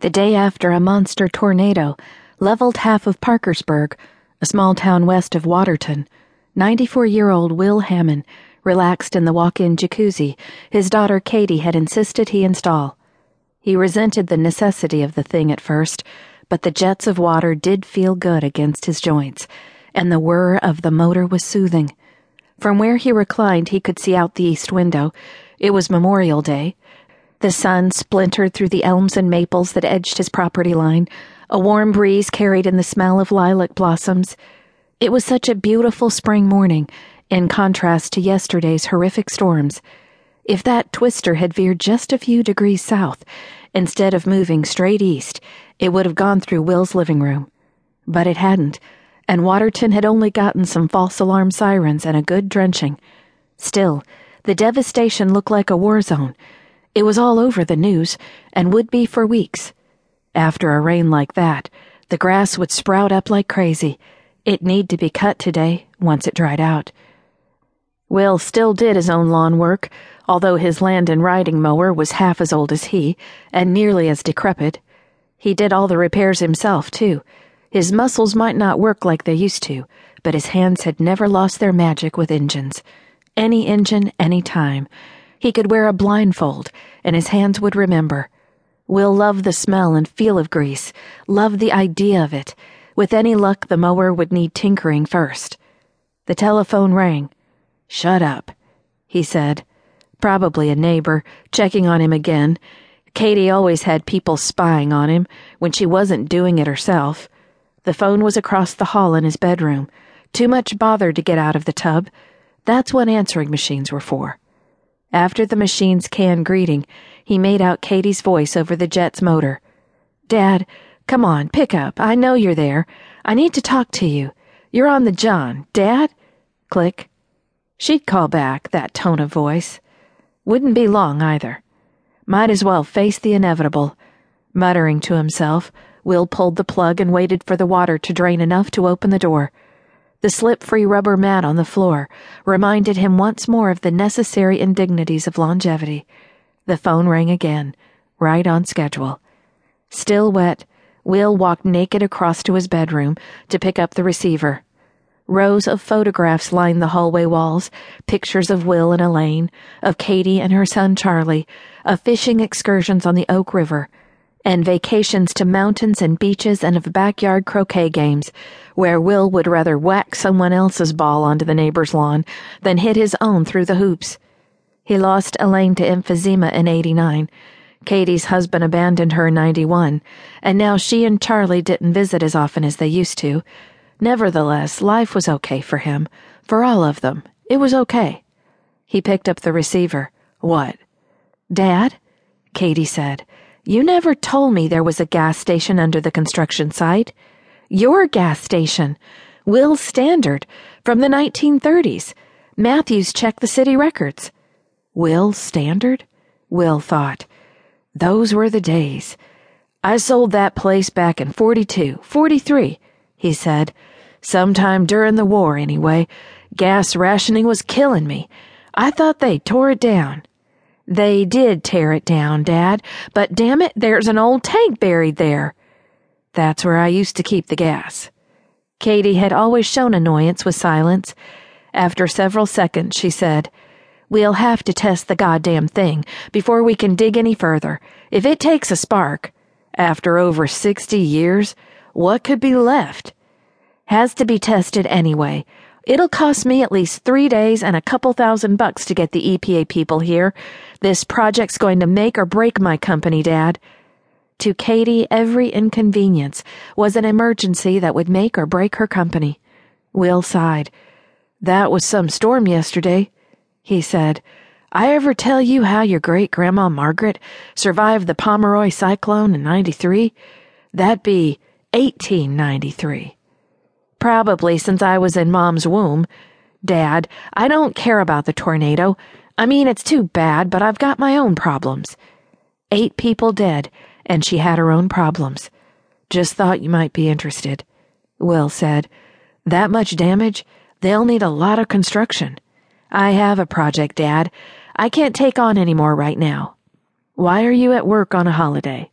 The day after a monster tornado leveled half of Parkersburg, a small town west of Waterton, 94 year old Will Hammon relaxed in the walk in jacuzzi his daughter Katie had insisted he install. He resented the necessity of the thing at first, but the jets of water did feel good against his joints, and the whir of the motor was soothing. From where he reclined, he could see out the east window. It was Memorial Day. The sun splintered through the elms and maples that edged his property line. A warm breeze carried in the smell of lilac blossoms. It was such a beautiful spring morning, in contrast to yesterday's horrific storms. If that twister had veered just a few degrees south, instead of moving straight east, it would have gone through Will's living room. But it hadn't, and Waterton had only gotten some false alarm sirens and a good drenching. Still, the devastation looked like a war zone. It was all over the news, and would be for weeks. After a rain like that, the grass would sprout up like crazy. It need to be cut today, once it dried out. Will still did his own lawn work, although his land and riding mower was half as old as he, and nearly as decrepit. He did all the repairs himself, too. His muscles might not work like they used to, but his hands had never lost their magic with engines. Any engine, any time. He could wear a blindfold, and his hands would remember. Will loved the smell and feel of grease, loved the idea of it. With any luck, the mower would need tinkering first. The telephone rang. Shut up, he said. Probably a neighbor, checking on him again. Katie always had people spying on him when she wasn't doing it herself. The phone was across the hall in his bedroom. Too much bother to get out of the tub. That's what answering machines were for. After the machine's canned greeting, he made out Katie's voice over the jet's motor. Dad, come on, pick up. I know you're there. I need to talk to you. You're on the John. Dad? Click. She'd call back, that tone of voice. Wouldn't be long either. Might as well face the inevitable. Muttering to himself, Will pulled the plug and waited for the water to drain enough to open the door. The slip free rubber mat on the floor reminded him once more of the necessary indignities of longevity. The phone rang again, right on schedule. Still wet, Will walked naked across to his bedroom to pick up the receiver. Rows of photographs lined the hallway walls pictures of Will and Elaine, of Katie and her son Charlie, of fishing excursions on the Oak River, and vacations to mountains and beaches and of backyard croquet games, where Will would rather whack someone else's ball onto the neighbor's lawn than hit his own through the hoops. He lost Elaine to emphysema in 89. Katie's husband abandoned her in 91, and now she and Charlie didn't visit as often as they used to. Nevertheless, life was okay for him. For all of them. It was okay. He picked up the receiver. What? Dad? Katie said. You never told me there was a gas station under the construction site. Your gas station. Will's Standard. From the 1930s. Matthews checked the city records. Will Standard? Will thought. Those were the days. I sold that place back in 42, 43, he said. Sometime during the war, anyway. Gas rationing was killing me. I thought they tore it down. They did tear it down, Dad, but damn it, there's an old tank buried there. That's where I used to keep the gas. Katie had always shown annoyance with silence. After several seconds, she said, We'll have to test the goddamn thing before we can dig any further. If it takes a spark, after over 60 years, what could be left? Has to be tested anyway. It'll cost me at least three days and a couple thousand bucks to get the EPA people here. This project's going to make or break my company, Dad. To Katie, every inconvenience was an emergency that would make or break her company. Will sighed. That was some storm yesterday, he said. I ever tell you how your great grandma Margaret survived the Pomeroy cyclone in 93? That'd be 1893. Probably since I was in Mom's womb. Dad, I don't care about the tornado. I mean, it's too bad, but I've got my own problems. Eight people dead, and she had her own problems. Just thought you might be interested. Will said, That much damage? They'll need a lot of construction. I have a project, Dad. I can't take on any more right now. Why are you at work on a holiday?